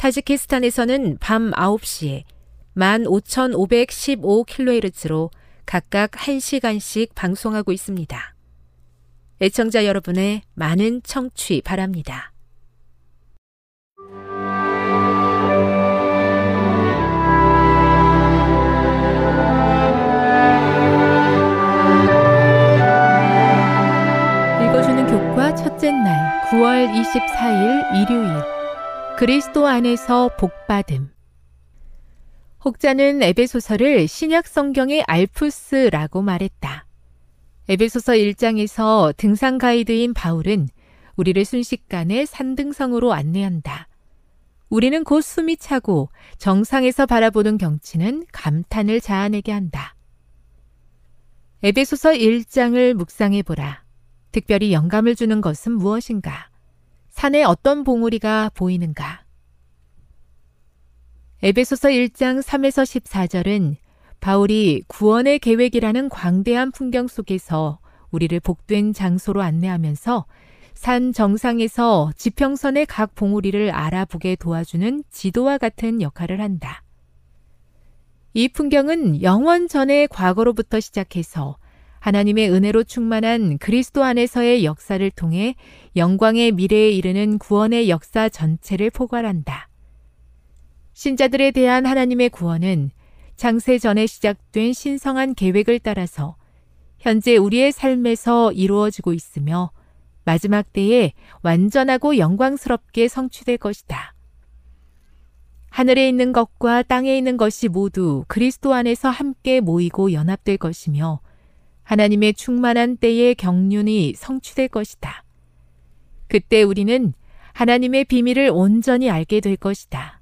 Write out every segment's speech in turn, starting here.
타지키스탄에서는 밤 9시에 15,515kHz로 각각 1시간씩 방송하고 있습니다. 애청자 여러분의 많은 청취 바랍니다. 읽어주는 교과 첫째 날 9월 24일 일요일 그리스도 안에서 복받음 혹자는 에베소서를 신약 성경의 알프스라고 말했다. 에베소서 1장에서 등산 가이드인 바울은 우리를 순식간에 산등성으로 안내한다. 우리는 곧 숨이 차고 정상에서 바라보는 경치는 감탄을 자아내게 한다. 에베소서 1장을 묵상해 보라. 특별히 영감을 주는 것은 무엇인가? 산에 어떤 봉우리가 보이는가? 에베소서 1장 3에서 14절은 바울이 구원의 계획이라는 광대한 풍경 속에서 우리를 복된 장소로 안내하면서 산 정상에서 지평선의 각 봉우리를 알아보게 도와주는 지도와 같은 역할을 한다. 이 풍경은 영원 전의 과거로부터 시작해서 하나님의 은혜로 충만한 그리스도 안에서의 역사를 통해 영광의 미래에 이르는 구원의 역사 전체를 포괄한다. 신자들에 대한 하나님의 구원은 장세 전에 시작된 신성한 계획을 따라서 현재 우리의 삶에서 이루어지고 있으며 마지막 때에 완전하고 영광스럽게 성취될 것이다. 하늘에 있는 것과 땅에 있는 것이 모두 그리스도 안에서 함께 모이고 연합될 것이며 하나님의 충만한 때의 경륜이 성취될 것이다. 그때 우리는 하나님의 비밀을 온전히 알게 될 것이다.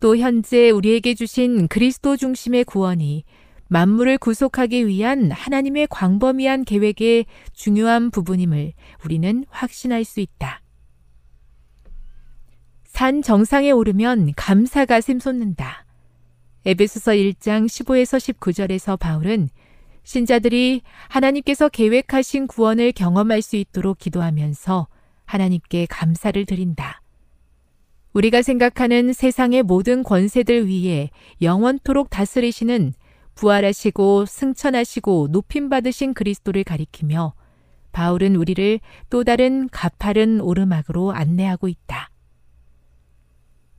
또 현재 우리에게 주신 그리스도 중심의 구원이 만물을 구속하기 위한 하나님의 광범위한 계획의 중요한 부분임을 우리는 확신할 수 있다. 산 정상에 오르면 감사가 샘솟는다. 에베소서 1장 15에서 19절에서 바울은 신자들이 하나님께서 계획하신 구원을 경험할 수 있도록 기도하면서 하나님께 감사를 드린다. 우리가 생각하는 세상의 모든 권세들 위에 영원토록 다스리시는 부활하시고 승천하시고 높임받으신 그리스도를 가리키며 바울은 우리를 또 다른 가파른 오르막으로 안내하고 있다.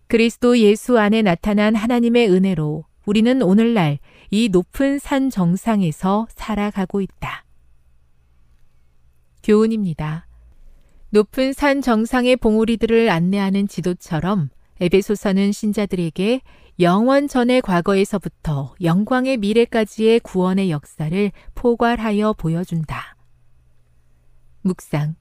그리스도 예수 안에 나타난 하나님의 은혜로 우리는 오늘날 이 높은 산 정상에서 살아가고 있다. 교훈입니다. 높은 산 정상의 봉우리들을 안내하는 지도처럼 에베소서는 신자들에게 영원 전의 과거에서부터 영광의 미래까지의 구원의 역사를 포괄하여 보여준다. 묵상.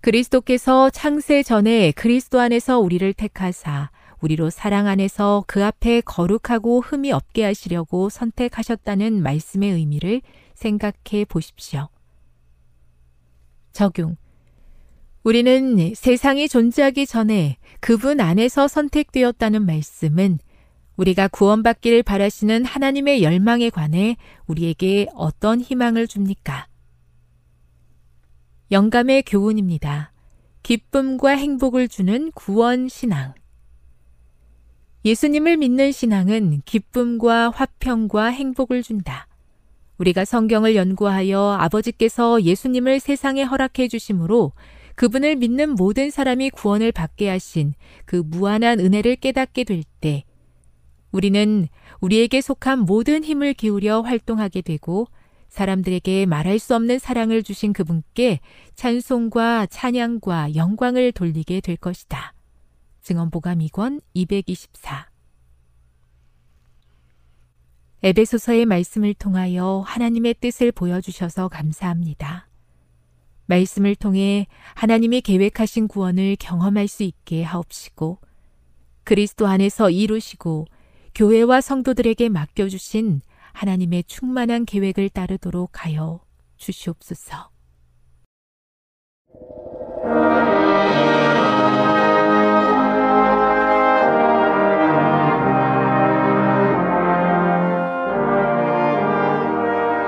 그리스도께서 창세 전에 그리스도 안에서 우리를 택하사 우리로 사랑 안에서 그 앞에 거룩하고 흠이 없게 하시려고 선택하셨다는 말씀의 의미를 생각해 보십시오. 적용. 우리는 세상이 존재하기 전에 그분 안에서 선택되었다는 말씀은 우리가 구원받기를 바라시는 하나님의 열망에 관해 우리에게 어떤 희망을 줍니까? 영감의 교훈입니다. 기쁨과 행복을 주는 구원 신앙. 예수님을 믿는 신앙은 기쁨과 화평과 행복을 준다. 우리가 성경을 연구하여 아버지께서 예수님을 세상에 허락해 주심으로 그분을 믿는 모든 사람이 구원을 받게 하신 그 무한한 은혜를 깨닫게 될 때, 우리는 우리에게 속한 모든 힘을 기울여 활동하게 되고 사람들에게 말할 수 없는 사랑을 주신 그분께 찬송과 찬양과 영광을 돌리게 될 것이다. 증언보감 2권 224 에베소서의 말씀을 통하여 하나님의 뜻을 보여주셔서 감사합니다. 말씀을 통해 하나님이 계획하신 구원을 경험할 수 있게 하옵시고 그리스도 안에서 이루시고 교회와 성도들에게 맡겨주신 하나님의 충만한 계획을 따르도록 하여 주시옵소서.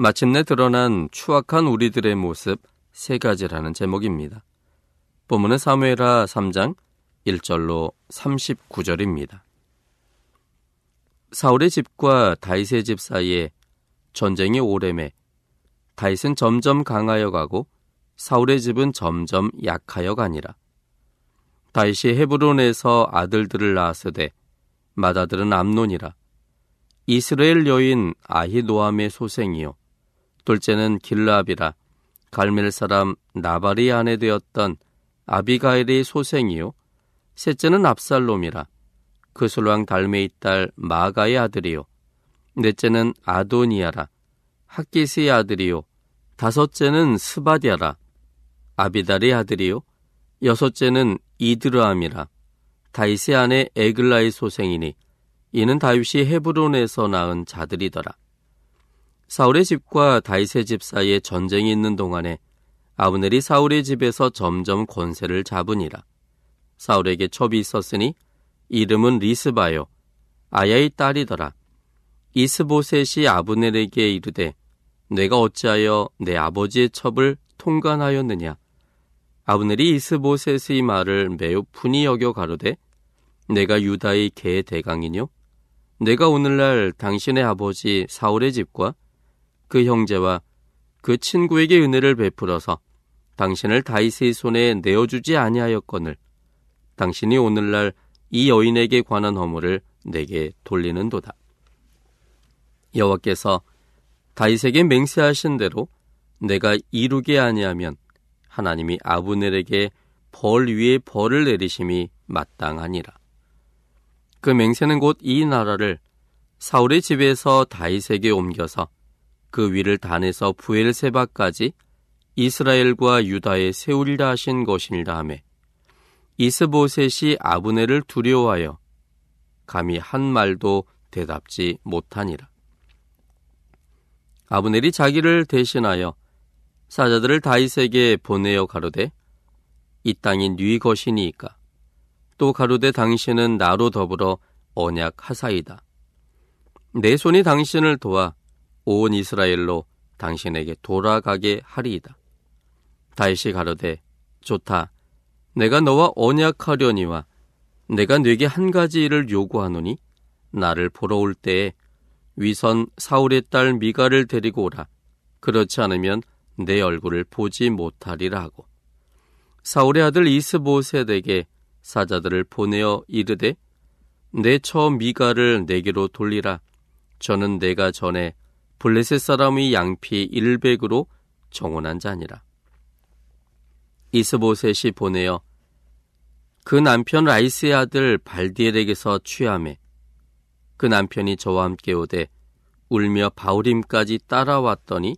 마침내 드러난 추악한 우리들의 모습 세 가지라는 제목입니다. 본문은 사무엘하 3장 1절로 39절입니다. 사울의 집과 다윗의 집 사이에 전쟁이 오래매 다윗은 점점 강하여 가고 사울의 집은 점점 약하여 가니라. 다윗이 헤브론에서 아들들을 낳았으되 맏아들은 암논이라. 이스라엘 여인 아히노암의 소생이요 둘째는 길르압이라 갈멜 사람 나발의 아내 되었던 아비가일의 소생이요. 셋째는 압살롬이라 그술왕 달매의 딸 마아가의 아들이요. 넷째는 아도니아라 학깃의 아들이요. 다섯째는 스바댜라 아비달의 아들이요. 여섯째는 이드르암이라 다윗의 아내 에글라의 소생이니 이는 다윗이 헤브론에서 낳은 자들이더라 사울의 집과 다윗의 집 사이에 전쟁이 있는 동안에 아브넬이 사울의 집에서 점점 권세를 잡으니라. 사울에게 첩이 있었으니 이름은 리스바요. 아야의 딸이더라. 이스보셋이 아브넬에게 이르되 내가 어찌하여 내 아버지의 첩을 통관하였느냐. 아브넬이 이스보셋의 말을 매우 분이 여겨 가로되 내가 유다의 개 대강이뇨. 내가 오늘날 당신의 아버지 사울의 집과 그 형제와 그 친구에게 은혜를 베풀어서 당신을 다윗의 손에 내어주지 아니하였거늘 당신이 오늘날 이 여인에게 관한 허물을 내게 돌리는도다. 여호와께서 다윗에게 맹세하신 대로 내가 이루게 아니하면 하나님이 아브넬에게 벌 위에 벌을 내리심이 마땅하니라. 그 맹세는 곧 이 나라를 사울의 집에서 다윗에게 옮겨서 그 위를 단에서 부엘세바까지 이스라엘과 유다에 세우리라 하신 것이니라 하매 이스보셋이 아브네를 두려워하여 감히 한 말도 대답지 못하니라. 아브넬이 자기를 대신하여 사자들을 다윗에게 보내어 가로되 이 땅이 네 것이니이까 또 가로되 당신은 나로 더불어 언약하사이다. 내 손이 당신을 도와 온 이스라엘로 당신에게 돌아가게 하리이다. 다윗이 가로되 좋다. 내가 너와 언약하려니와 내가 네게 한 가지 일을 요구하노니 나를 보러 올 때에 위선 사울의 딸 미가를 데리고 오라. 그렇지 않으면 내 얼굴을 보지 못하리라 하고 사울의 아들 이스보셋에게 사자들을 보내어 이르되 내 처 미가를 내게로 돌리라. 저는 내가 전에 블레셋 사람의 양피 일백으로 정원한 자니라. 이스보셋이 보내어 그 남편 라이스의 아들 발디엘에게서 취함해 그 남편이 저와 함께 오되 울며 바울임까지 따라왔더니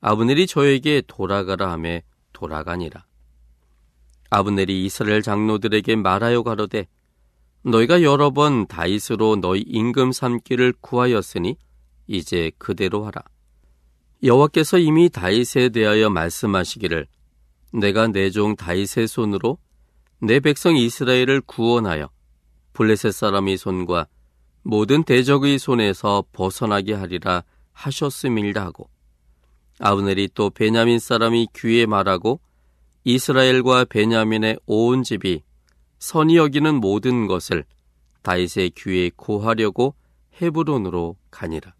아브넬이 저에게 돌아가라 하매 돌아가니라. 아브넬이 이스라엘 장로들에게 말하여 가로되 너희가 여러 번 다윗으로 너희 임금 삼기를 구하였으니 이제 그대로 하라. 여호와께서 이미 다윗에 대하여 말씀하시기를 내가 내 종 다윗의 손으로 내 백성 이스라엘을 구원하여 블레셋 사람의 손과 모든 대적의 손에서 벗어나게 하리라 하셨음일다 하고 아브넬이 또 베냐민 사람이 귀에 말하고 이스라엘과 베냐민의 온 집이 선이 여기는 모든 것을 다윗의 귀에 고하려고 헤브론으로 가니라.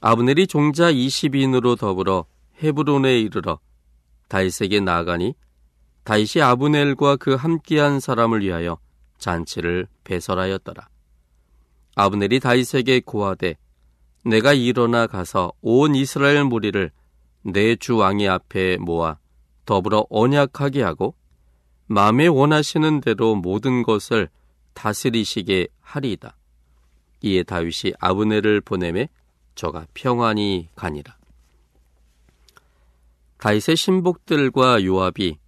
아브넬이 종자 20인으로 더불어 헤브론에 이르러 다윗에게 나아가니 다윗이 아브넬과 그 함께한 사람을 위하여 잔치를 배설하였더라. 아브넬이 다윗에게 고하되 내가 일어나 가서 온 이스라엘 무리를 내 주 왕의 앞에 모아 더불어 언약하게 하고 마음에 원하시는 대로 모든 것을 다스리시게 하리이다. 이에 다윗이 아브넬을 보내매 저가 평안히 가니라. 다윗의 신복들과 요압이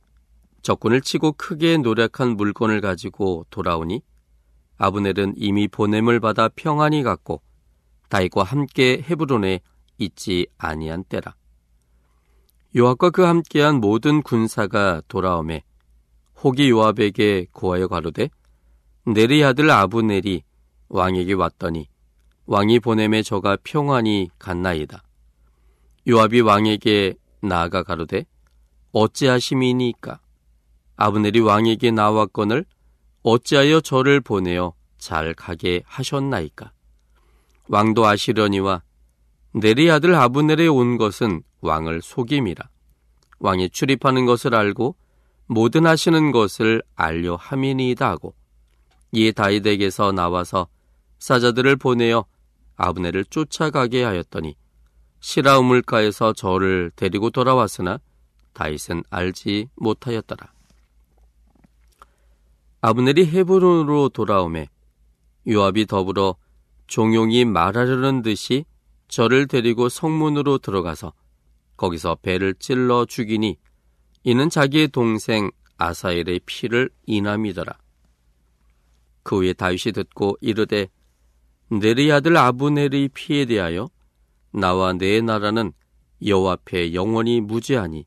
적군을 치고 크게 노력한 물건을 가지고 돌아오니 아브넬은 이미 보냄을 받아 평안히 갔고 다윗과 함께 헤브론에 있지 아니한 때라. 요압과 그 함께한 모든 군사가 돌아오매 혹이 요압에게 고하여 가로되 네리 아들 아브넬이 왕에게 왔더니 왕이 보냄에 저가 평안히 갔나이다. 요압이 왕에게 나아가 가로되 어찌하심이니까? 아브넬이 왕에게 나왔건을 어찌하여 저를 보내어 잘 가게 하셨나이까? 왕도 아시려니와 네리 아들 아브넬에 온 것은 왕을 속임이라. 왕이 출입하는 것을 알고 모든 하시는 것을 알려 함이니이다 하고 이에 다윗에게서 나와서 사자들을 보내어 아브넬을 쫓아가게 하였더니 시라 우물가에서 저를 데리고 돌아왔으나 다윗은 알지 못하였더라. 아브넬이 헤브론으로 돌아오매 요압이 더불어 종용이 말하려는 듯이 저를 데리고 성문으로 들어가서 거기서 배를 찔러 죽이니 이는 자기의 동생 아사엘의 피를 인함이더라. 그 후에 다윗이 듣고 이르되 네리 아들 아브넬의 피에 대하여 나와 내 나라는 여호와 앞에 영원히 무죄하니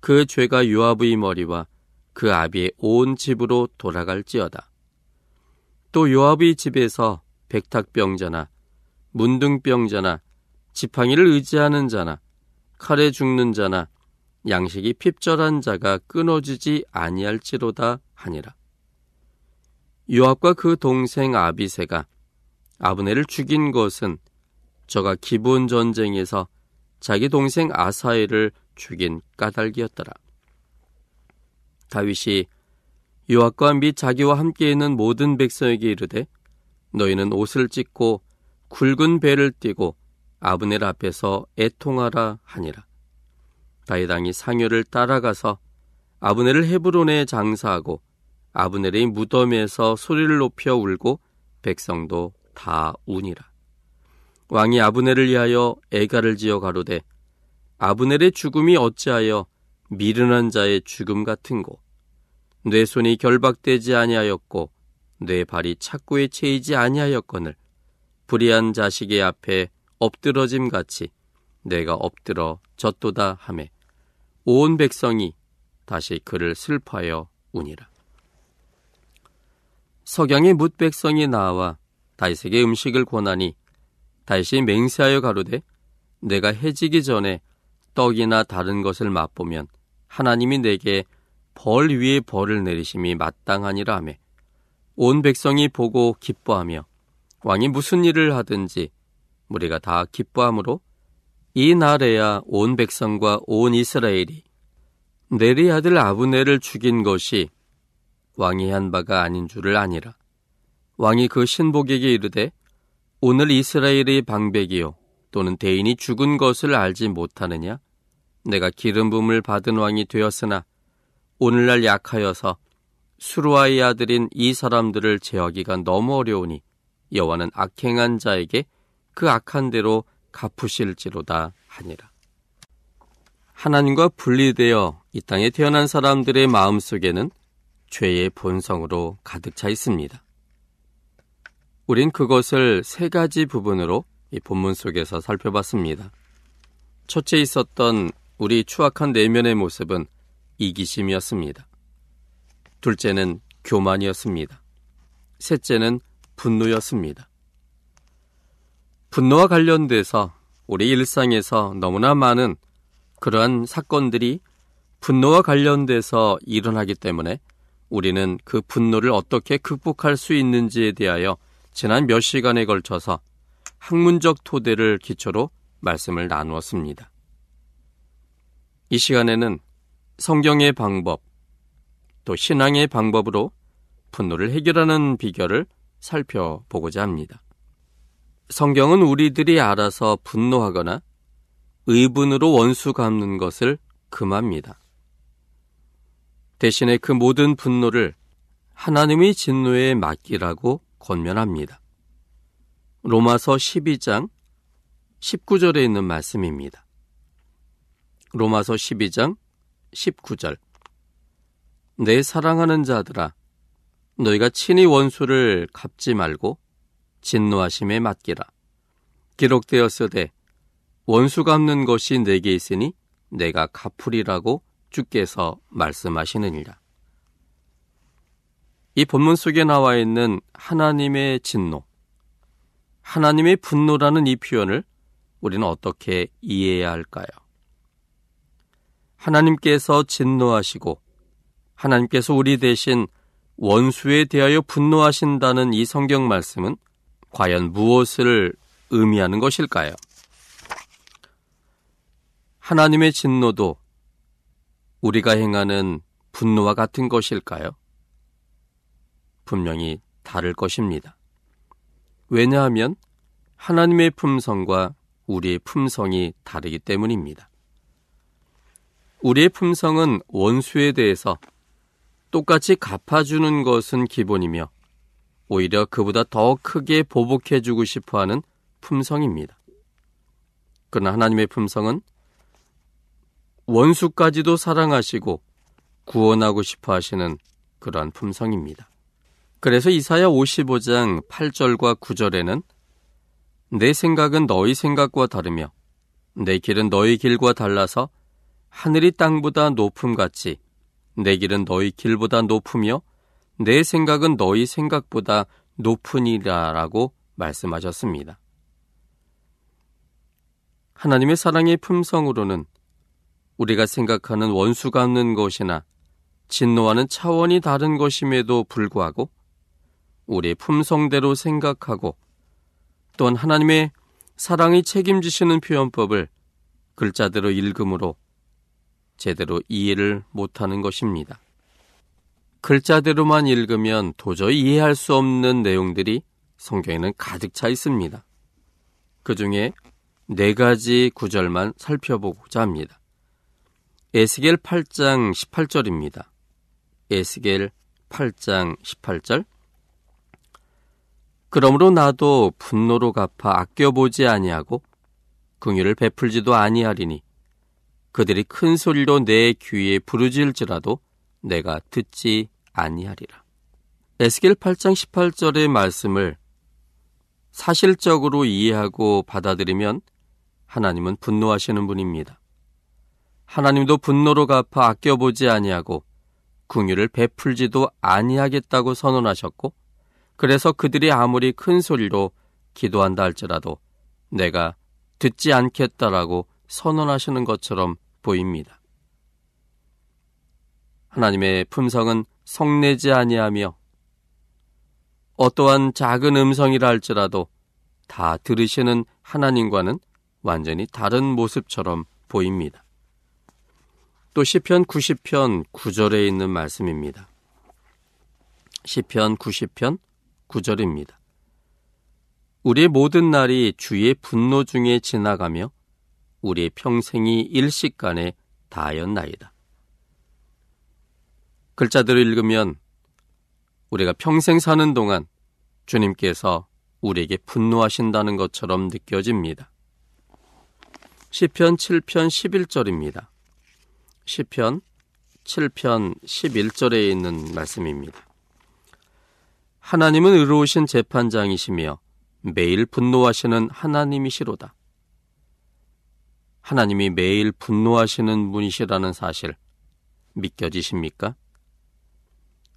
그 죄가 요압의 머리와 그 아비의 온 집으로 돌아갈지어다. 또 요압의 집에서 백탁병자나 문둥병자나 지팡이를 의지하는 자나 칼에 죽는 자나 양식이 핍절한 자가 끊어지지 아니할지로다 하니라. 요압과 그 동생 아비세가 아브넬을 죽인 것은 저가 기본 전쟁에서 자기 동생 아사엘을 죽인 까닭이었더라. 다윗이 요압과 및 자기와 함께 있는 모든 백성에게 이르되 너희는 옷을 찢고 굵은 배를 띠고 아브넬 앞에서 애통하라 하니라. 다이당이 상여를 따라가서 아브넬을 헤브론에 장사하고 아브넬의 무덤에서 소리를 높여 울고 백성도 다 우니라. 왕이 아브넬을 위하여 애가를 지어 가로되 아브넬의 죽음이 어찌하여 미련한 자의 죽음 같은고 내 손이 결박되지 아니하였고 내 발이 착고에 채이지 아니하였거늘 불의한 자식의 앞에 엎드러짐 같이 내가 엎드러 졌도다 하매 온 백성이 다시 그를 슬퍼하여 우니라. 석양의 뭇 백성이 나와 다윗에게 음식을 권하니 다윗이 맹세하여 가로되 내가 해지기 전에 떡이나 다른 것을 맛보면 하나님이 내게 벌 위에 벌을 내리심이 마땅하니라 하매 온 백성이 보고 기뻐하며 왕이 무슨 일을 하든지 우리가 다 기뻐함으로 이 날에야 온 백성과 온 이스라엘이 네리 아들 아브네를 죽인 것이 왕이 한 바가 아닌 줄을 아니라 왕이 그 신복에게 이르되 오늘 이스라엘의 방백이요 또는 대인이 죽은 것을 알지 못하느냐 내가 기름 부음을 받은 왕이 되었으나 오늘날 약하여서 수루아의 아들인 이 사람들을 제하기가 너무 어려우니 여호와는 악행한 자에게 그 악한 대로 갚으실지로다 하니라. 하나님과 분리되어 이 땅에 태어난 사람들의 마음 속에는 죄의 본성으로 가득 차 있습니다. 우린 그것을 세 가지 부분으로 이 본문 속에서 살펴봤습니다. 첫째 있었던 우리 추악한 내면의 모습은 이기심이었습니다. 둘째는 교만이었습니다. 셋째는 분노였습니다. 분노와 관련돼서 우리 일상에서 너무나 많은 그러한 사건들이 분노와 관련돼서 일어나기 때문에 우리는 그 분노를 어떻게 극복할 수 있는지에 대하여 지난 몇 시간에 걸쳐서 학문적 토대를 기초로 말씀을 나누었습니다. 이 시간에는 성경의 방법, 또 신앙의 방법으로 분노를 해결하는 비결을 살펴보고자 합니다. 성경은 우리들이 알아서 분노하거나 의분으로 원수 갚는 것을 금합니다. 대신에 그 모든 분노를 하나님의 진노에 맡기라고 권면합니다. 로마서 12장 19절에 있는 말씀입니다. 로마서 12장 19절 내 사랑하는 자들아 너희가 친히 원수를 갚지 말고 진노하심에 맡기라. 기록되었으되 원수 갚는 것이 내게 있으니 내가 갚으리라고 주께서 말씀하시느니라. 이 본문 속에 나와 있는 하나님의 진노, 하나님의 분노라는 이 표현을 우리는 어떻게 이해해야 할까요? 하나님께서 진노하시고 하나님께서 우리 대신 원수에 대하여 분노하신다는 이 성경 말씀은 과연 무엇을 의미하는 것일까요? 하나님의 진노도 우리가 행하는 분노와 같은 것일까요? 분명히 다를 것입니다. 왜냐하면 하나님의 품성과 우리의 품성이 다르기 때문입니다. 우리의 품성은 원수에 대해서 똑같이 갚아주는 것은 기본이며 오히려 그보다 더 크게 보복해주고 싶어 하는 품성입니다. 그러나 하나님의 품성은 원수까지도 사랑하시고 구원하고 싶어 하시는 그러한 품성입니다. 그래서 이사야 55장 8절과 9절에는 내 생각은 너희 생각과 다르며 내 길은 너희 길과 달라서 하늘이 땅보다 높음 같이 내 길은 너희 길보다 높으며 내 생각은 너희 생각보다 높으니라라고 말씀하셨습니다. 하나님의 사랑의 품성으로는 우리가 생각하는 원수 갚는 것이나 진노와는 차원이 다른 것임에도 불구하고 우리의 품성대로 생각하고 또한 하나님의 사랑이 책임지시는 표현법을 글자대로 읽음으로 제대로 이해를 못하는 것입니다. 글자대로만 읽으면 도저히 이해할 수 없는 내용들이 성경에는 가득 차 있습니다. 그 중에 네 가지 구절만 살펴보고자 합니다. 에스겔 8장 18절입니다. 에스겔 8장 18절 그러므로 나도 분노로 갚아 아껴보지 아니하고 긍휼을 베풀지도 아니하리니 그들이 큰 소리로 내 귀에 부르짖을지라도 내가 듣지 아니하리라. 에스겔 8장 18절의 말씀을 사실적으로 이해하고 받아들이면 하나님은 분노하시는 분입니다. 하나님도 분노로 갚아 아껴보지 아니하고 궁유를 베풀지도 아니하겠다고 선언하셨고 그래서 그들이 아무리 큰 소리로 기도한다 할지라도 내가 듣지 않겠다라고 선언하시는 것처럼 보입니다. 하나님의 품성은 성내지 아니하며 어떠한 작은 음성이라 할지라도 다 들으시는 하나님과는 완전히 다른 모습처럼 보입니다. 또 시편 90편 9절에 있는 말씀입니다. 시편 90편 9절입니다. 우리의 모든 날이 주의 분노 중에 지나가며 우리의 평생이 일시간에 다하였나이다. 글자들을 읽으면 우리가 평생 사는 동안 주님께서 우리에게 분노하신다는 것처럼 느껴집니다. 시편 7편 11절입니다. 시편 7편 11절에 있는 말씀입니다. 하나님은 의로우신 재판장이시며 매일 분노하시는 하나님이시로다. 하나님이 매일 분노하시는 분이시라는 사실 믿겨지십니까?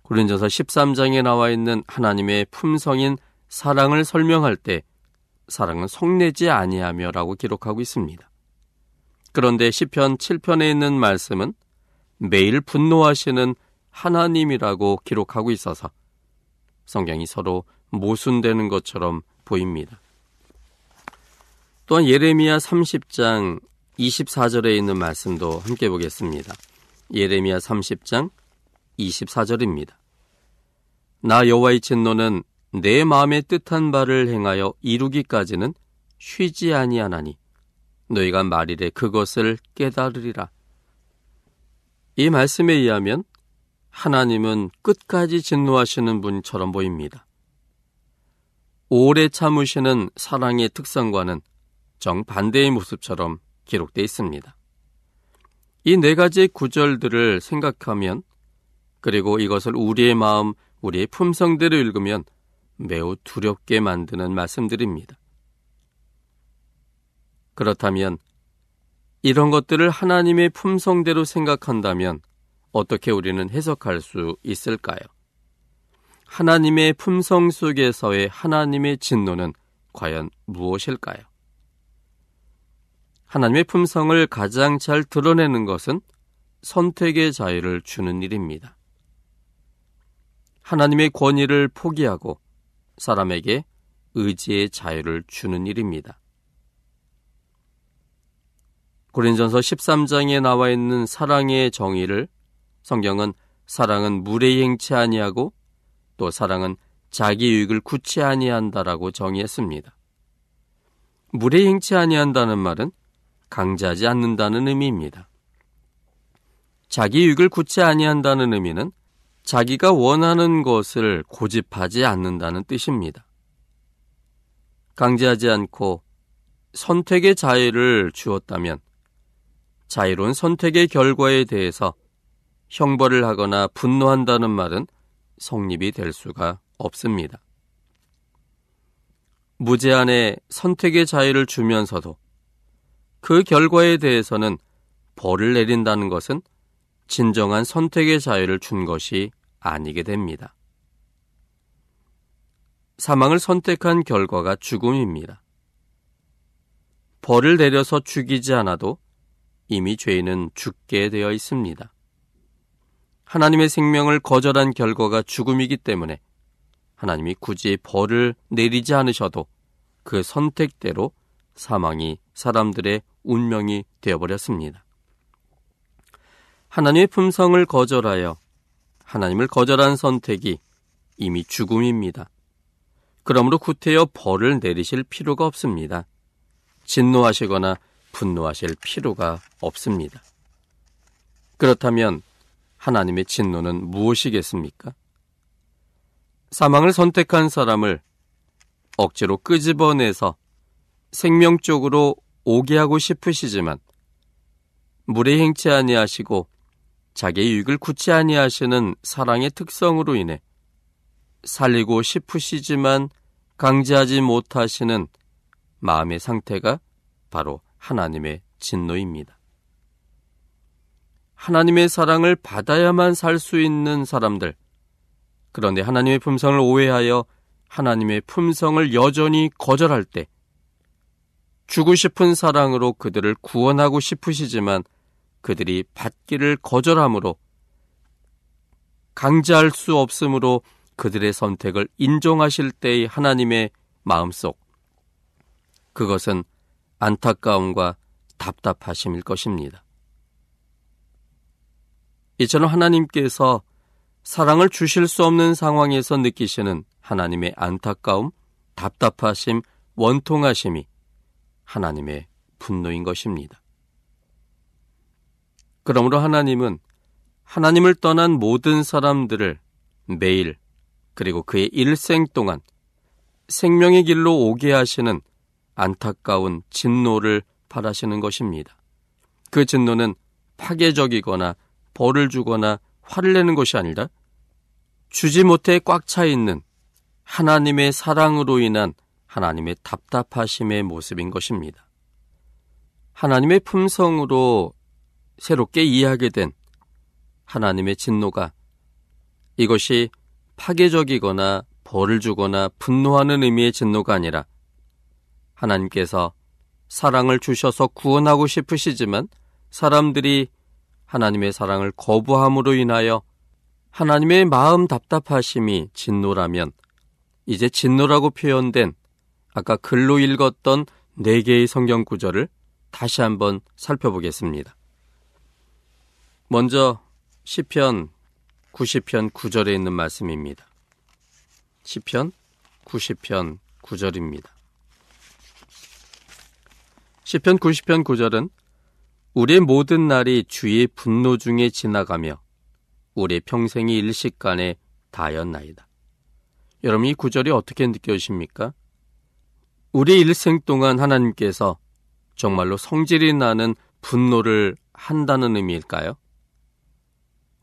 고린전서 13장에 나와 있는 하나님의 품성인 사랑을 설명할 때 사랑은 속내지 아니하며라고 기록하고 있습니다. 그런데 시편 7편에 있는 말씀은 매일 분노하시는 하나님이라고 기록하고 있어서 성경이 서로 모순되는 것처럼 보입니다. 또한 예레미야 30장 24절에 있는 말씀도 함께 보겠습니다. 예레미야 30장 24절입니다. 나 여호와의 진노는 내 마음에 뜻한 바를 행하여 이루기까지는 쉬지 아니하나니 너희가 말이래 그것을 깨달으리라. 이 말씀에 의하면 하나님은 끝까지 진노하시는 분처럼 보입니다. 오래 참으시는 사랑의 특성과는 정반대의 모습처럼 기록되어 있습니다. 이 네 가지 구절들을 생각하면 그리고 이것을 우리의 마음, 우리의 품성대로 읽으면 매우 두렵게 만드는 말씀들입니다. 그렇다면 이런 것들을 하나님의 품성대로 생각한다면 어떻게 우리는 해석할 수 있을까요? 하나님의 품성 속에서의 하나님의 진노는 과연 무엇일까요? 하나님의 품성을 가장 잘 드러내는 것은 선택의 자유를 주는 일입니다. 하나님의 권위를 포기하고 사람에게 의지의 자유를 주는 일입니다. 고린전서 13장에 나와 있는 사랑의 정의를 성경은 사랑은 무례행치 아니하고 또 사랑은 자기 유익을 굳지 아니한다라고 정의했습니다. 무례행치 아니한다는 말은 강제하지 않는다는 의미입니다. 자기 유익을 굳지 아니한다는 의미는 자기가 원하는 것을 고집하지 않는다는 뜻입니다. 강제하지 않고 선택의 자유를 주었다면 자유로운 선택의 결과에 대해서 형벌을 하거나 분노한다는 말은 성립이 될 수가 없습니다. 무제한의 선택의 자유를 주면서도 그 결과에 대해서는 벌을 내린다는 것은 진정한 선택의 자유를 준 것이 아니게 됩니다. 사망을 선택한 결과가 죽음입니다. 벌을 내려서 죽이지 않아도 이미 죄인은 죽게 되어 있습니다. 하나님의 생명을 거절한 결과가 죽음이기 때문에 하나님이 굳이 벌을 내리지 않으셔도 그 선택대로 사망이 사람들의 운명이 되어버렸습니다. 하나님의 품성을 거절하여 하나님을 거절한 선택이 이미 죽음입니다. 그러므로 구태여 벌을 내리실 필요가 없습니다. 진노하시거나 분노하실 필요가 없습니다. 그렇다면 하나님의 진노는 무엇이겠습니까? 사망을 선택한 사람을 억지로 끄집어내서 생명 쪽으로 오게 하고 싶으시지만 물에 행치 아니하시고 자기의 유익을 굳지 아니하시는 사랑의 특성으로 인해 살리고 싶으시지만 강제하지 못하시는 마음의 상태가 바로 하나님의 진노입니다. 하나님의 사랑을 받아야만 살 수 있는 사람들. 그런데 하나님의 품성을 오해하여 하나님의 품성을 여전히 거절할 때 주고 싶은 사랑으로 그들을 구원하고 싶으시지만 그들이 받기를 거절함으로 강제할 수 없으므로 그들의 선택을 인정하실 때의 하나님의 마음속 그것은 안타까움과 답답하심일 것입니다. 이처럼 하나님께서 사랑을 주실 수 없는 상황에서 느끼시는 하나님의 안타까움, 답답하심, 원통하심이 하나님의 분노인 것입니다. 그러므로 하나님은 하나님을 떠난 모든 사람들을 매일 그리고 그의 일생 동안 생명의 길로 오게 하시는 안타까운 진노를 바라시는 것입니다. 그 진노는 파괴적이거나 벌을 주거나 화를 내는 것이 아니라 주지 못해 꽉 차 있는 하나님의 사랑으로 인한 하나님의 답답하심의 모습인 것입니다. 하나님의 품성으로 새롭게 이해하게 된 하나님의 진노가 이것이 파괴적이거나 벌을 주거나 분노하는 의미의 진노가 아니라 하나님께서 사랑을 주셔서 구원하고 싶으시지만 사람들이 하나님의 사랑을 거부함으로 인하여 하나님의 마음 답답하심이 진노라면 이제 진노라고 표현된 아까 글로 읽었던 네 개의 성경 구절을 다시 한번 살펴보겠습니다. 먼저 시편 90편 9절에 있는 말씀입니다. 시편 90편 9절입니다. 시편 90편 9절은 우리의 모든 날이 주의 분노 중에 지나가며 우리의 평생이 일식간에 다였나이다. 여러분 이 구절이 어떻게 느껴지십니까? 우리 일생 동안 하나님께서 정말로 성질이 나는 분노를 한다는 의미일까요?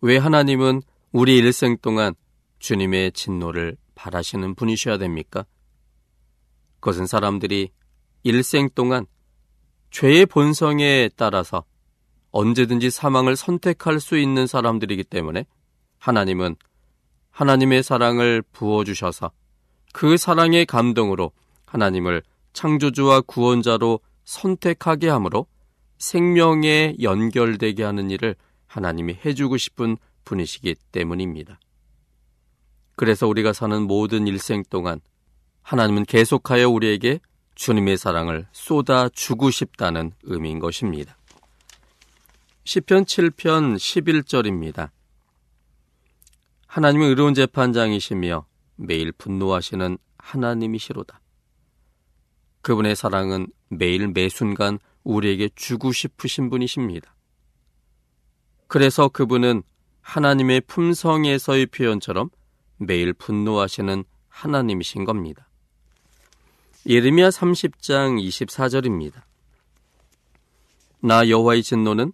왜 하나님은 우리 일생 동안 주님의 진노를 바라시는 분이셔야 됩니까? 그것은 사람들이 일생 동안 죄의 본성에 따라서 언제든지 사망을 선택할 수 있는 사람들이기 때문에 하나님은 하나님의 사랑을 부어주셔서 그 사랑의 감동으로 하나님을 창조주와 구원자로 선택하게 하므로 생명에 연결되게 하는 일을 하나님이 해주고 싶은 분이시기 때문입니다. 그래서 우리가 사는 모든 일생 동안 하나님은 계속하여 우리에게 주님의 사랑을 쏟아 주고 싶다는 의미인 것입니다. 시편 7편 11절입니다. 하나님은 의로운 재판장이시며 매일 분노하시는 하나님이시로다. 그분의 사랑은 매일 매순간 우리에게 주고 싶으신 분이십니다. 그래서 그분은 하나님의 품성에서의 표현처럼 매일 분노하시는 하나님이신 겁니다. 예레미야 30장 24절입니다. 나 여호와의 진노는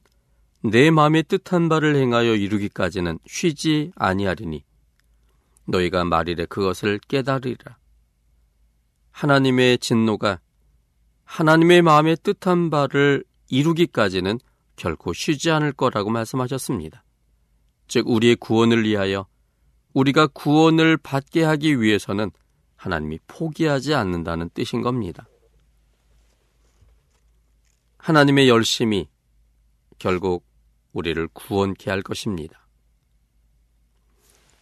내 마음의 뜻한 바를 행하여 이루기까지는 쉬지 아니하리니 너희가 말이래 그것을 깨달으리라. 하나님의 진노가 하나님의 마음의 뜻한 바를 이루기까지는 결코 쉬지 않을 거라고 말씀하셨습니다. 즉 우리의 구원을 위하여 우리가 구원을 받게 하기 위해서는 하나님이 포기하지 않는다는 뜻인 겁니다. 하나님의 열심이 결국 우리를 구원케 할 것입니다.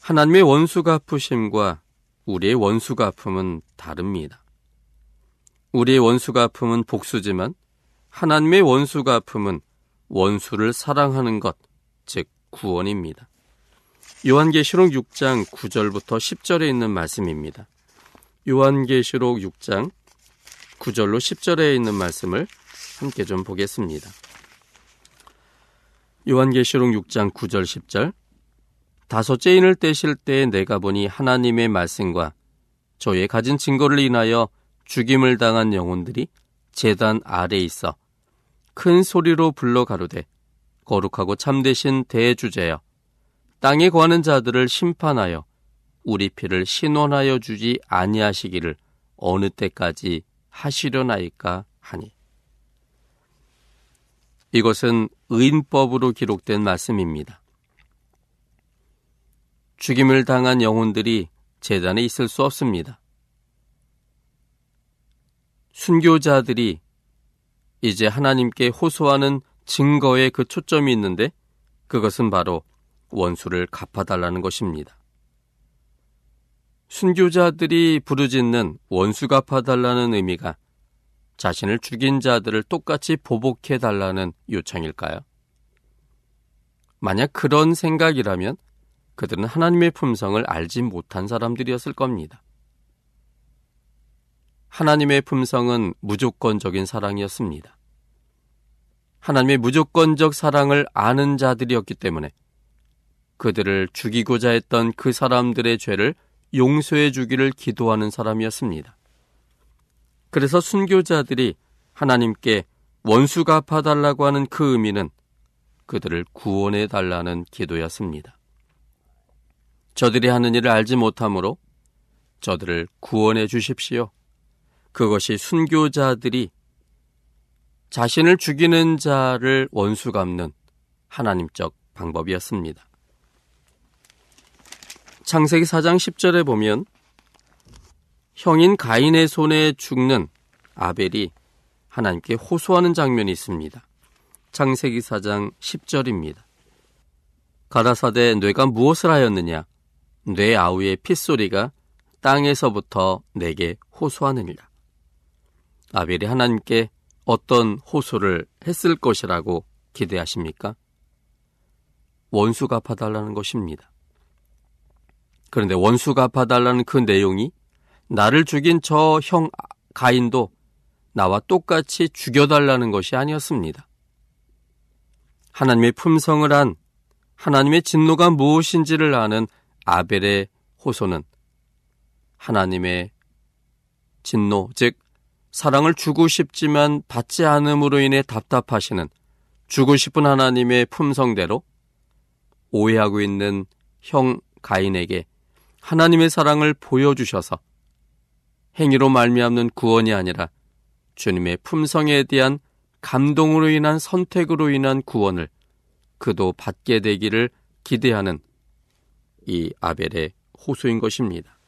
하나님의 원수가 아프심과 우리의 원수가 아픔은 다릅니다. 우리의 원수가 아픔은 복수지만 하나님의 원수가 아픔은 원수를 사랑하는 것, 즉 구원입니다. 요한계시록 6장 9절부터 10절에 있는 말씀입니다. 요한계시록 6장 9절로 10절에 있는 말씀을 함께 좀 보겠습니다. 요한계시록 6장 9절 10절 다섯째 인을 떼실 때 내가 보니 하나님의 말씀과 저의 가진 증거를 인하여 죽임을 당한 영혼들이 재단 아래 있어 큰 소리로 불러 가로되 거룩하고 참되신 대주제여 땅에 거하는 자들을 심판하여 우리 피를 신원하여 주지 아니하시기를 어느 때까지 하시려나이까 하니 이것은 의인법으로 기록된 말씀입니다. 죽임을 당한 영혼들이 재단에 있을 수 없습니다. 순교자들이 이제 하나님께 호소하는 증거에 그 초점이 있는데 그것은 바로 원수를 갚아달라는 것입니다. 순교자들이 부르짖는 원수 갚아달라는 의미가 자신을 죽인 자들을 똑같이 보복해달라는 요청일까요? 만약 그런 생각이라면 그들은 하나님의 품성을 알지 못한 사람들이었을 겁니다. 하나님의 품성은 무조건적인 사랑이었습니다. 하나님의 무조건적 사랑을 아는 자들이었기 때문에 그들을 죽이고자 했던 그 사람들의 죄를 용서해 주기를 기도하는 사람이었습니다. 그래서 순교자들이 하나님께 원수 갚아달라고 하는 그 의미는 그들을 구원해 달라는 기도였습니다. 저들이 하는 일을 알지 못하므로 저들을 구원해 주십시오. 그것이 순교자들이 자신을 죽이는 자를 원수 갚는 하나님적 방법이었습니다. 창세기 4장 10절에 보면 형인 가인의 손에 죽는 아벨이 하나님께 호소하는 장면이 있습니다. 창세기 4장 10절입니다. 가라사대 뇌가 무엇을 하였느냐? 뇌 아우의 핏소리가 땅에서부터 내게 호소하느니라. 아벨이 하나님께 어떤 호소를 했을 것이라고 기대하십니까? 원수 갚아달라는 것입니다. 그런데 원수 갚아달라는 그 내용이 나를 죽인 저 형 가인도 나와 똑같이 죽여달라는 것이 아니었습니다. 하나님의 품성을 한 하나님의 진노가 무엇인지를 아는 아벨의 호소는 하나님의 진노, 즉 사랑을 주고 싶지만 받지 않음으로 인해 답답하시는 주고 싶은 하나님의 품성대로 오해하고 있는 형 가인에게 하나님의 사랑을 보여주셔서 행위로 말미암는 구원이 아니라 주님의 품성에 대한 감동으로 인한 선택으로 인한 구원을 그도 받게 되기를 기대하는 이 아벨의 호소인 것입니다.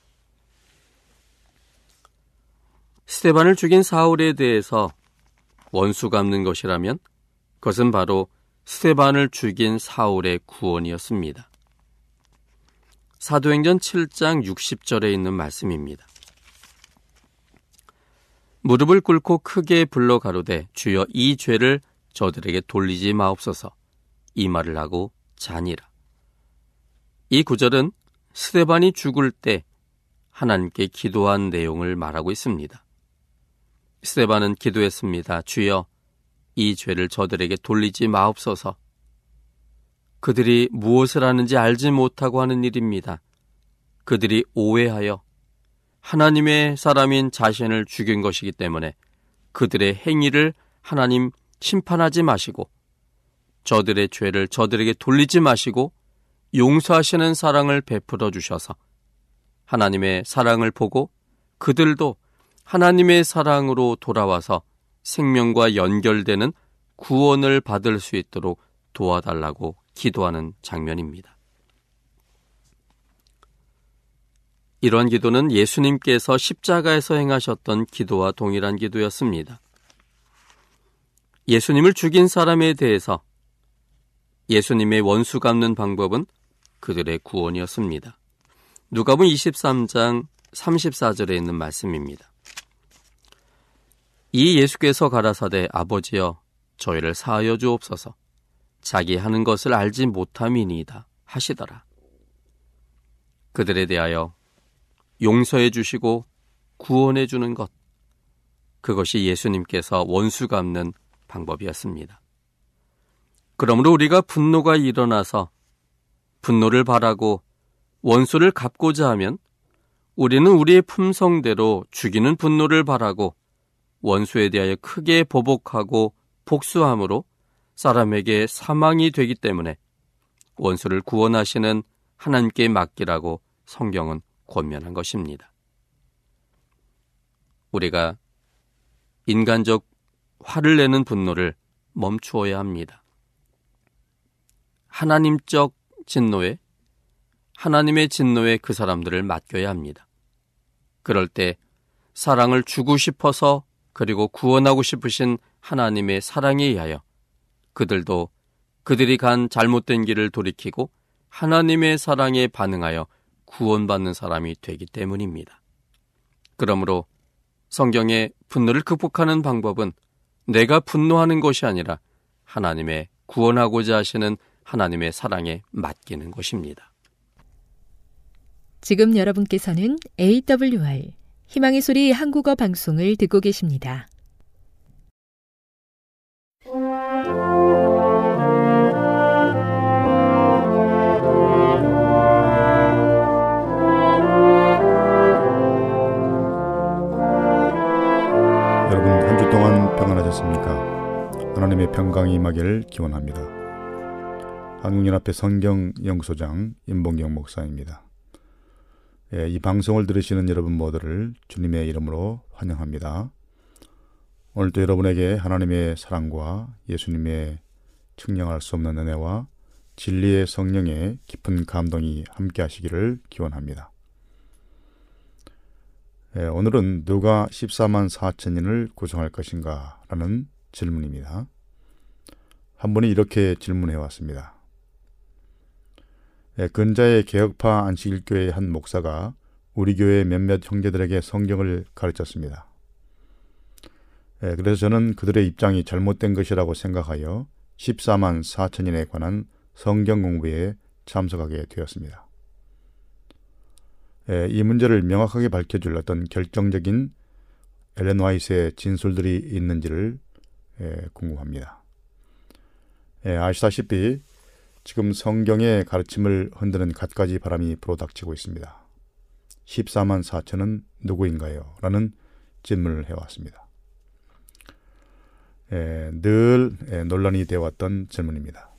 스테반을 죽인 사울에 대해서 원수 갚는 것이라면 그것은 바로 스테반을 죽인 사울의 구원이었습니다. 사도행전 7장 60절에 있는 말씀입니다. 무릎을 꿇고 크게 불러 가로되 주여 이 죄를 저들에게 돌리지 마옵소서 이 말을 하고 자니라. 이 구절은 스테반이 죽을 때 하나님께 기도한 내용을 말하고 있습니다. 스테반은 기도했습니다. 주여, 이 죄를 저들에게 돌리지 마옵소서. 그들이 무엇을 하는지 알지 못하고 하는 일입니다. 그들이 오해하여 하나님의 사람인 자신을 죽인 것이기 때문에 그들의 행위를 하나님 심판하지 마시고 저들의 죄를 저들에게 돌리지 마시고 용서하시는 사랑을 베풀어 주셔서 하나님의 사랑을 보고 그들도 하나님의 사랑으로 돌아와서 생명과 연결되는 구원을 받을 수 있도록 도와달라고 기도하는 장면입니다. 이런 기도는 예수님께서 십자가에서 행하셨던 기도와 동일한 기도였습니다. 예수님을 죽인 사람에 대해서 예수님의 원수 갚는 방법은 그들의 구원이었습니다. 누가복음 23장 34절에 있는 말씀입니다. 이 예수께서 가라사대 아버지여 저희를 사하여 주옵소서 자기 하는 것을 알지 못함이니이다 하시더라. 그들에 대하여 용서해 주시고 구원해 주는 것 그것이 예수님께서 원수 갚는 방법이었습니다. 그러므로 우리가 분노가 일어나서 분노를 바라고 원수를 갚고자 하면 우리는 우리의 품성대로 죽이는 분노를 바라고 원수에 대하여 크게 보복하고 복수함으로 사람에게 사망이 되기 때문에 원수를 구원하시는 하나님께 맡기라고 성경은 권면한 것입니다. 우리가 인간적 화를 내는 분노를 멈추어야 합니다. 하나님적 진노에 하나님의 진노에 그 사람들을 맡겨야 합니다. 그럴 때 사랑을 주고 싶어서 그리고 구원하고 싶으신 하나님의 사랑에 의하여 그들도 그들이 간 잘못된 길을 돌이키고 하나님의 사랑에 반응하여 구원받는 사람이 되기 때문입니다. 그러므로 성경의 분노를 극복하는 방법은 내가 분노하는 것이 아니라 하나님의 구원하고자 하시는 하나님의 사랑에 맡기는 것입니다. 지금 여러분께서는 AWR 희망의 소리 한국어 방송을 듣고 계십니다. 하나님의 평강이 임하기를 기원합니다. 한국연합회 성경 영소장 임봉경 목사입니다. 예, 이 방송을 들으시는 여러분 모두를 주님의 이름으로 환영합니다. 오늘도 여러분에게 하나님의 사랑과 예수님의 측량할 수 없는 은혜와 진리의 성령의 깊은 감동이 함께 하시기를 기원합니다. 예, 오늘은 누가 14만 4천인을 구성할 것인가 라는 질문입니다. 한 분이 이렇게 질문해 왔습니다. 예, 근자의 개혁파 안식일교회의 한 목사가 우리 교회 몇몇 형제들에게 성경을 가르쳤습니다. 예, 그래서 저는 그들의 입장이 잘못된 것이라고 생각하여 14만 4천인에 관한 성경 공부에 참석하게 되었습니다. 예, 이 문제를 명확하게 밝혀줄 어떤 결정적인 엘렌 와이스의 진술들이 있는지를 예, 궁금합니다. 예, 아시다시피 지금 성경의 가르침을 흔드는 갖가지 바람이 불어닥치고 있습니다. 14만 4천은 누구인가요? 라는 질문을 해왔습니다. 예, 늘 예, 논란이 되어왔던 질문입니다.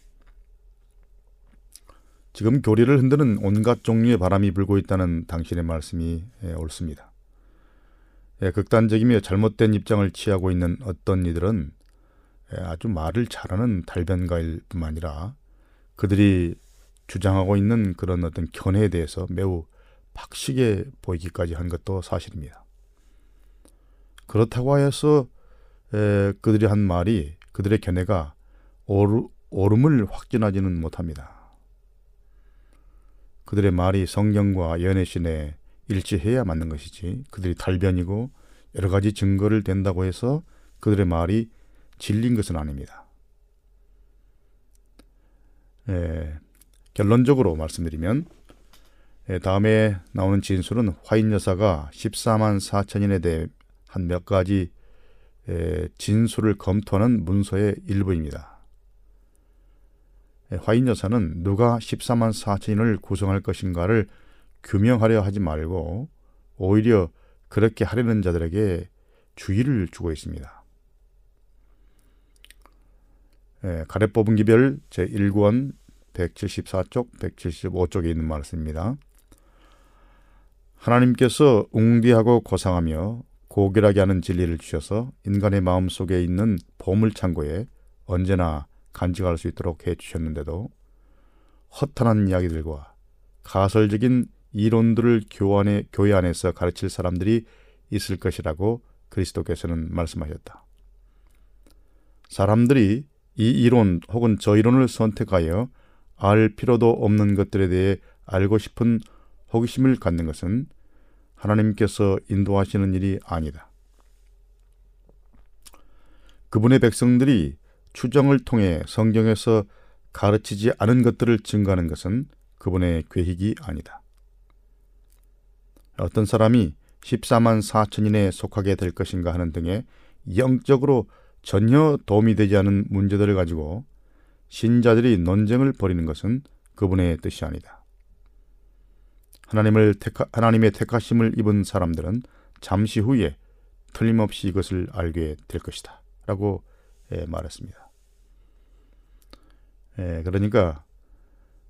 지금 교리를 흔드는 온갖 종류의 바람이 불고 있다는 당신의 말씀이 예, 옳습니다. 예, 극단적이며 잘못된 입장을 취하고 있는 어떤 이들은 예, 아주 말을 잘하는 달변가일 뿐만 아니라 그들이 주장하고 있는 그런 어떤 견해에 대해서 매우 박식해 보이기까지 한 것도 사실입니다. 그렇다고 하여서 에, 그들이 한 말이 그들의 견해가 오르, 옳음을 확진하지는 못합니다. 그들의 말이 성경과 연애신에 일치해야 맞는 것이지 그들이 달변이고 여러 가지 증거를 댄다고 해서 그들의 말이 진린 것은 아닙니다. 예, 결론적으로 말씀드리면 예, 다음에 나오는 진술은 화인 여사가 14만 4천인에 대해 한 몇 가지 예, 진술을 검토하는 문서의 일부입니다. 예, 화인 여사는 누가 14만 4천인을 구성할 것인가를 규명하려 하지 말고 오히려 그렇게 하려는 자들에게 주의를 주고 있습니다. 예, 가래 뽑은 기별 제1권 174쪽, 175쪽에 있는 말씀입니다. 하나님께서 웅디하고 고상하며 고결하게 하는 진리를 주셔서 인간의 마음 속에 있는 보물 창고에 언제나 간직할 수 있도록 해 주셨는데도 허탄한 이야기들과 가설적인 이론들을 교환에, 교회 안에서 가르칠 사람들이 있을 것이라고 그리스도께서는 말씀하셨다. 사람들이 이 이론 혹은 저 이론을 선택하여 알 필요도 없는 것들에 대해 알고 싶은 호기심을 갖는 것은 하나님께서 인도하시는 일이 아니다. 그분의 백성들이 추정을 통해 성경에서 가르치지 않은 것들을 증거하는 것은 그분의 계획이 아니다. 어떤 사람이 14만 4천인에 속하게 될 것인가 하는 등의 영적으로 전혀 도움이 되지 않은 문제들을 가지고 신자들이 논쟁을 벌이는 것은 그분의 뜻이 아니다. 하나님을 택하, 하나님의 택하심을 입은 사람들은 잠시 후에 틀림없이 이것을 알게 될 것이다. 라고 예, 말했습니다. 예, 그러니까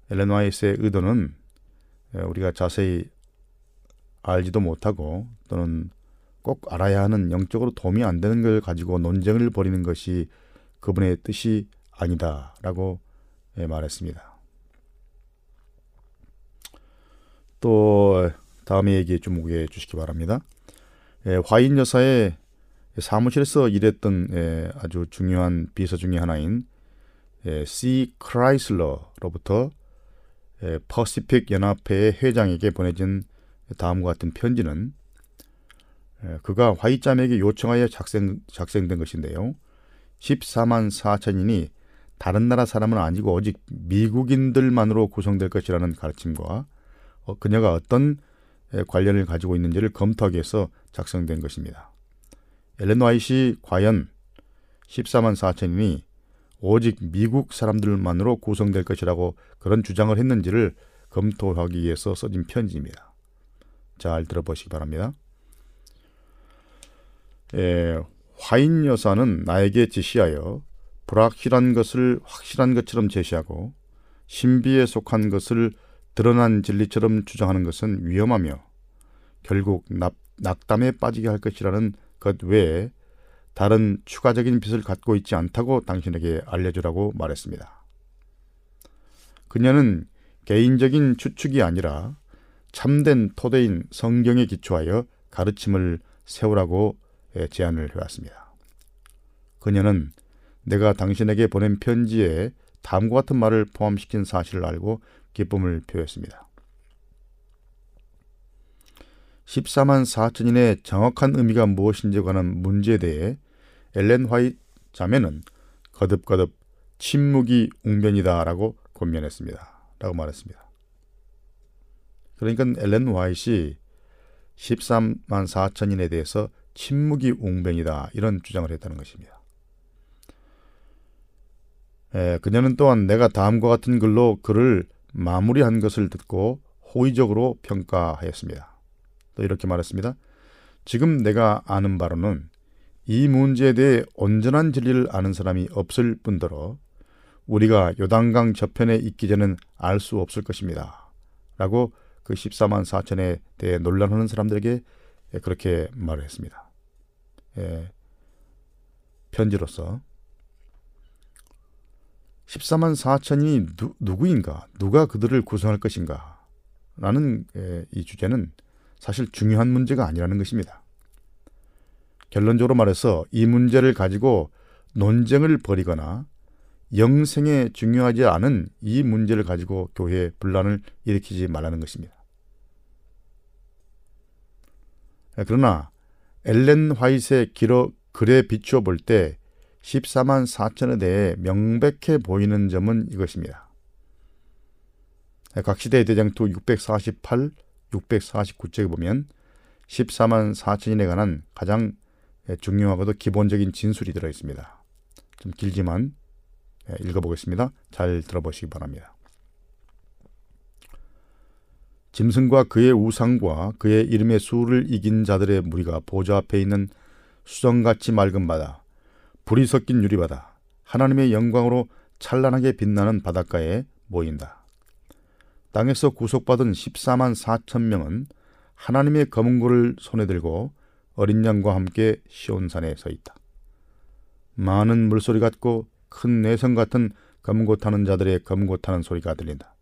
엘렌 와이스의 의도는 예, 우리가 자세히 알지도 못하고 또는 꼭 알아야 하는 영적으로 도움이 안 되는 걸 가지고 논쟁을 벌이는 것이 그분의 뜻이 아니다라고 예, 말했습니다. 또 다음의 얘기에 주목해 주시기 바랍니다. 예, 화인 여사의 사무실에서 일했던 예, 아주 중요한 비서 중의 하나인 예, C 크라이슬러로부터 에, 퍼시픽 연합회의 회장에게 보내진 다음과 같은 편지는 에, 그가 화이짬에게 요청하여 작성, 작성된 것인데요. 14만 4천인이 다른 나라 사람은 아니고 오직 미국인들만으로 구성될 것이라는 가르침과 어, 그녀가 어떤 에, 관련을 가지고 있는지를 검토하기 위해서 작성된 것입니다. 엘렌 화이시 과연 14만 4천인이 오직 미국 사람들만으로 구성될 것이라고 그런 주장을 했는지를 검토하기 위해서 써진 편지입니다. 잘 들어보시기 바랍니다. 에, 화인 여사는 나에게 지시하여 불확실한 것을 확실한 것처럼 제시하고 신비에 속한 것을 드러난 진리처럼 주장하는 것은 위험하며 결국 낙, 낙담에 빠지게 할 것이라는 것 외에 다른 추가적인 빛을 갖고 있지 않다고 당신에게 알려주라고 말했습니다. 그녀는 개인적인 추측이 아니라 참된 토대인 성경에 기초하여 가르침을 세우라고 제안을 해왔습니다. 그녀는 내가 당신에게 보낸 편지에 다음과 같은 말을 포함시킨 사실을 알고 기쁨을 표했습니다. 14만 4천인의 정확한 의미가 무엇인지 관한 문제에 대해 엘렌 화이트 자매는 거듭거듭 침묵이 웅변이다라고 권면했습니다. 라고 말했습니다. 그러니까 엘렌 화이트이 13만 4천인에 대해서 침묵이 웅변이다 이런 주장을 했다는 것입니다. 에, 그녀는 또한 내가 다음과 같은 글로 글을 마무리한 것을 듣고 호의적으로 평가하였습니다. 또 이렇게 말했습니다. 지금 내가 아는 바로는 이 문제에 대해 온전한 진리를 아는 사람이 없을 뿐더러 우리가 요단강 저편에 있기 전엔 알수 없을 것입니다. 라고 그 14만 4천에 대해 논란하는 사람들에게 그렇게 말을 했습니다. 예, 편지로서 14만 4천이 누, 누구인가? 누가 그들을 구성할 것인가? 라는 예, 이 주제는 사실 중요한 문제가 아니라는 것입니다. 결론적으로 말해서 이 문제를 가지고 논쟁을 벌이거나 영생에 중요하지 않은 이 문제를 가지고 교회에 분란을 일으키지 말라는 것입니다. 그러나 엘렌 화이트의 기록 글에 비추어 볼 때 14만 4천에 대해 명백해 보이는 점은 이것입니다. 각 시대의 대장투 648, 649쪽에 보면 14만 4천인에 관한 가장 중요하고도 기본적인 진술이 들어 있습니다. 좀 길지만 읽어보겠습니다. 잘 들어보시기 바랍니다. 짐승과 그의 우상과 그의 이름의 수를 이긴 자들의 무리가 보좌 앞에 있는 수정같이 맑은 바다, 불이 섞인 유리바다, 하나님의 영광으로 찬란하게 빛나는 바닷가에 모인다. 땅에서 구속받은 14만 4천 명은 하나님의 검은 고를 손에 들고 어린 양과 함께 시온산에 서 있다. 많은 물소리 같고 큰 내성 같은 검고 타는 자들의 검고 타는 소리가 들린다.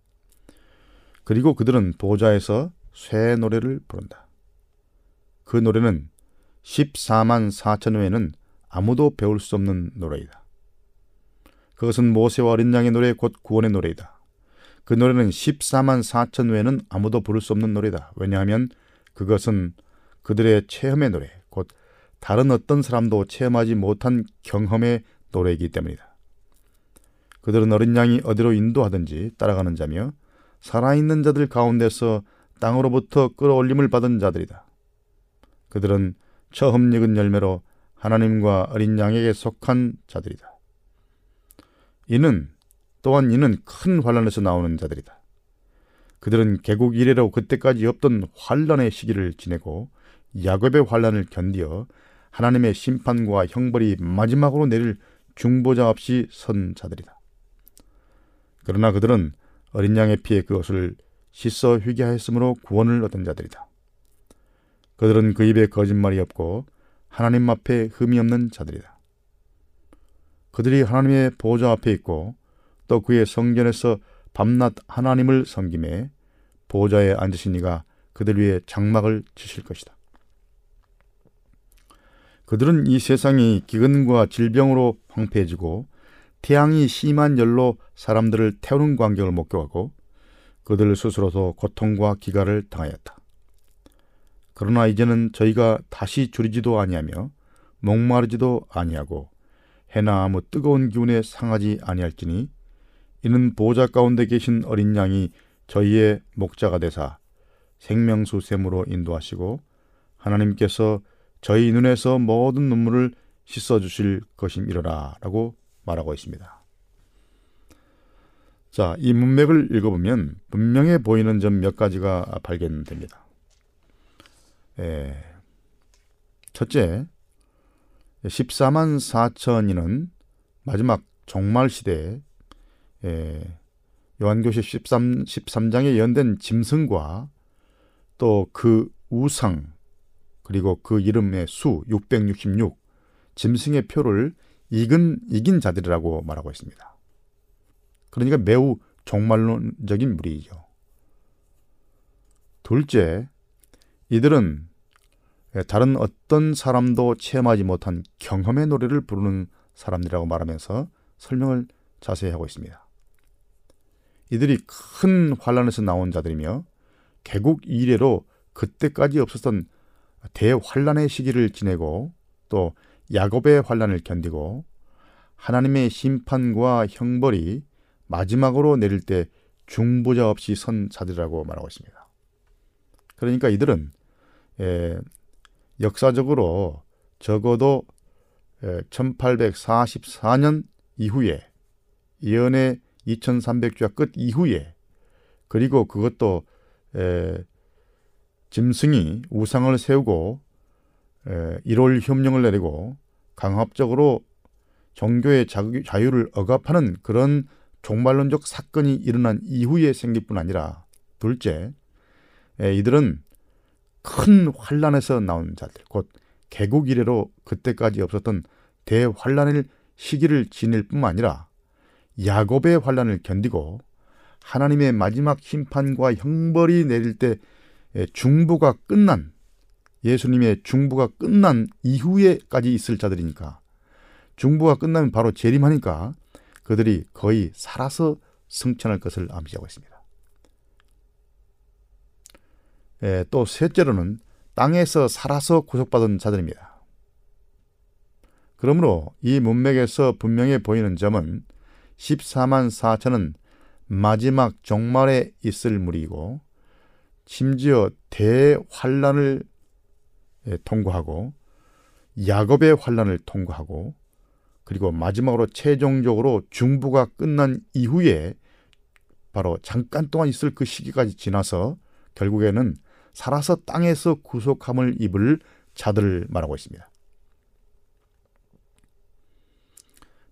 그리고 그들은 보좌에서 새 노래를 부른다. 그 노래는 14만 4천 외에는 아무도 배울 수 없는 노래이다. 그것은 모세와 어린 양의 노래 곧 구원의 노래이다. 그 노래는 14만 4천 외에는 아무도 부를 수 없는 노래다. 왜냐하면 그것은 그들의 체험의 노래, 곧 다른 어떤 사람도 체험하지 못한 경험의 노래이기 때문이다. 그들은 어린 양이 어디로 인도하든지 따라가는 자며 살아있는 자들 가운데서 땅으로부터 끌어올림을 받은 자들이다. 그들은 처음 익은 열매로 하나님과 어린 양에게 속한 자들이다. 이는 또한 이는 큰 환란에서 나오는 자들이다. 그들은 개국 이래로 그때까지 없던 환란의 시기를 지내고 야곱의 환란을 견디어 하나님의 심판과 형벌이 마지막으로 내릴 중보자 없이 선 자들이다. 그러나 그들은 어린 양의 피에 그것을 씻어 회개하였으므로 구원을 얻은 자들이다. 그들은 그 입에 거짓말이 없고 하나님 앞에 흠이 없는 자들이다. 그들이 하나님의 보좌 앞에 있고 또 그의 성전에서 밤낮 하나님을 섬김에 보좌에 앉으신 이가 그들 위에 장막을 치실 것이다. 그들은 이 세상이 기근과 질병으로 황폐해지고 태양이 심한 열로 사람들을 태우는 광경을 목격하고 그들 스스로도 고통과 기가를 당하였다. 그러나 이제는 저희가 다시 줄이지도 아니하며 목마르지도 아니하고 해나 아무 뜨거운 기운에 상하지 아니할지니 이는 보좌 가운데 계신 어린 양이 저희의 목자가 되사 생명수 샘으로 인도하시고 하나님께서 저희 눈에서 모든 눈물을 씻어 주실 것임이로라라고 말하고 있습니다. 자, 이 문맥을 읽어보면 분명해 보이는 점 몇 가지가 발견됩니다. 예, 첫째, 14만 4천이는 마지막 종말 시대에 예, 요한교시 13, 13장에 예언된 짐승과 또 그 우상 그리고 그 이름의 수 666 짐승의 표를 이긴, 이긴 자들이라고 말하고 있습니다. 그러니까 매우 종말론적인 무리이죠. 둘째, 이들은 다른 어떤 사람도 체험하지 못한 경험의 노래를 부르는 사람들이라고 말하면서 설명을 자세히 하고 있습니다. 이들이 큰 환란에서 나온 자들이며 개국 이래로 그때까지 없었던 대환란의 시기를 지내고 또 야곱의 환란을 견디고 하나님의 심판과 형벌이 마지막으로 내릴 때 중보자 없이 선 자들이라고 말하고 있습니다. 그러니까 이들은 에, 역사적으로 적어도 1844년 이후에 예언의 2300주야 끝 이후에 그리고 그것도 에, 짐승이 우상을 세우고 에, 1월 협령을 내리고 강압적으로 종교의 자유를 억압하는 그런 종말론적 사건이 일어난 이후에 생길 뿐 아니라 둘째 에, 이들은 큰 환란에서 나온 자들 곧 개국 이래로 그때까지 없었던 대환란의 시기를 지낼 뿐만 아니라 야곱의 환란을 견디고 하나님의 마지막 심판과 형벌이 내릴 때 중보가 끝난 예수님의 중보가 끝난 이후에까지 있을 자들이니까 중보가 끝나면 바로 재림하니까 그들이 거의 살아서 승천할 것을 암시하고 있습니다. 예, 또 셋째로는 땅에서 살아서 구속받은 자들입니다. 그러므로 이 문맥에서 분명해 보이는 점은 14만 4천은 마지막 종말에 있을 무리이고 심지어 대환란을 예, 통과하고 야곱의 환란을 통과하고 그리고 마지막으로 최종적으로 중부가 끝난 이후에 바로 잠깐 동안 있을 그 시기까지 지나서 결국에는 살아서 땅에서 구속함을 입을 자들을 말하고 있습니다.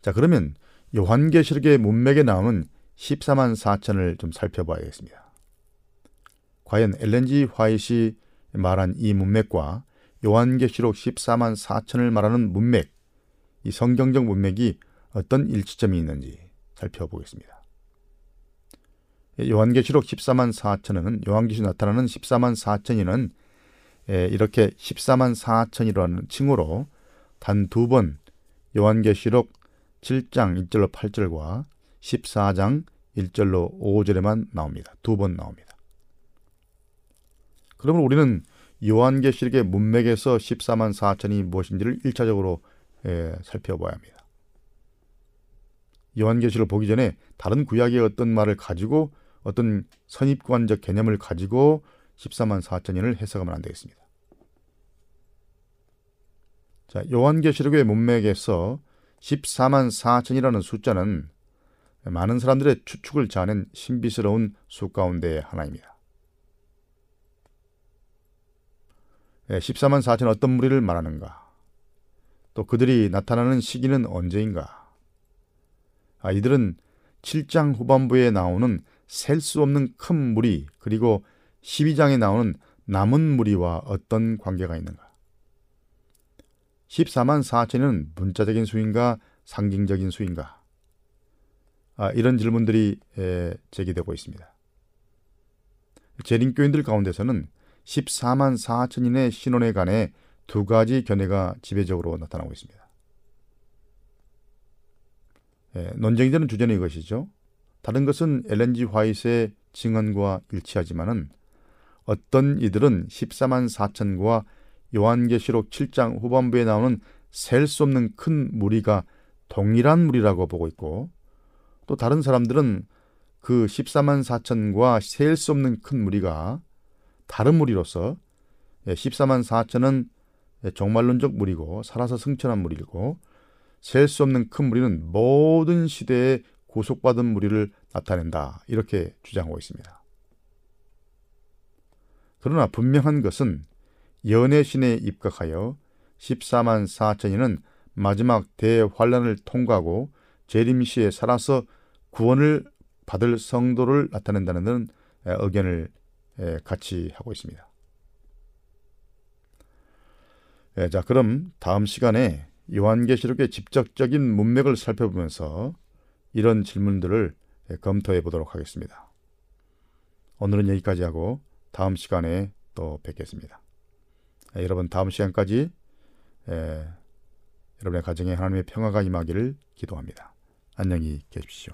자, 그러면 요한계시록의 문맥에 나오는 14만 4천을 좀 살펴봐야겠습니다. 과연 엘렌지 화이시 말한 이 문맥과 요한계시록 14만 4천을 말하는 문맥, 이 성경적 문맥이 어떤 일치점이 있는지 살펴보겠습니다. 요한계시록 14만 4천은 요한계시 나타나는 14만 4천이는 이렇게 14만 4천이라는 칭호로 단 두 번 요한계시록 7장 1절로 8절과 14장 1절로 5절에만 나옵니다. 두 번 나옵니다. 그러면 우리는 요한계시록의 문맥에서 14만 4천이 무엇인지를 1차적으로 예, 살펴봐야 합니다. 요한계시를 보기 전에 다른 구약의 어떤 말을 가지고 어떤 선입관적 개념을 가지고 14만 4천인을 해석하면 안 되겠습니다. 자, 요한계시록의 문맥에서 14만 4천이라는 숫자는 많은 사람들의 추측을 자는 신비스러운 수 가운데 하나입니다. 14만 4천 어떤 무리를 말하는가? 또 그들이 나타나는 시기는 언제인가? 아, 이들은 7장 후반부에 나오는 셀 수 없는 큰 무리 그리고 12장에 나오는 남은 무리와 어떤 관계가 있는가? 14만 4천은 문자적인 수인가 상징적인 수인가? 아, 이런 질문들이 에, 제기되고 있습니다. 재림교인들 가운데서는 14만 4천인의 신원에 관해 두 가지 견해가 지배적으로 나타나고 있습니다. 예, 논쟁이 되는 주제는 이것이죠. 다른 것은 엘렌지 화이트의 증언과 일치하지만은 어떤 이들은 14만 4천과 요한계시록 7장 후반부에 나오는 셀 수 없는 큰 무리가 동일한 무리라고 보고 있고 또 다른 사람들은 그 14만 4천과 셀 수 없는 큰 무리가 다른 무리로서 14만 4천은 종말론적 무리고 살아서 승천한 무리이고 셀 수 없는 큰 무리는 모든 시대에 구속받은 무리를 나타낸다. 이렇게 주장하고 있습니다. 그러나 분명한 것은 연애신에 입각하여 14만 4천인은 마지막 대환란을 통과하고 재림시에 살아서 구원을 받을 성도를 나타낸다는 의견을 같이 하고 있습니다. 자, 그럼 다음 시간에 요한계시록의 직접적인 문맥을 살펴보면서 이런 질문들을 검토해 보도록 하겠습니다. 오늘은 여기까지 하고 다음 시간에 또 뵙겠습니다. 여러분 다음 시간까지 에, 여러분의 가정에 하나님의 평화가 임하기를 기도합니다. 안녕히 계십시오.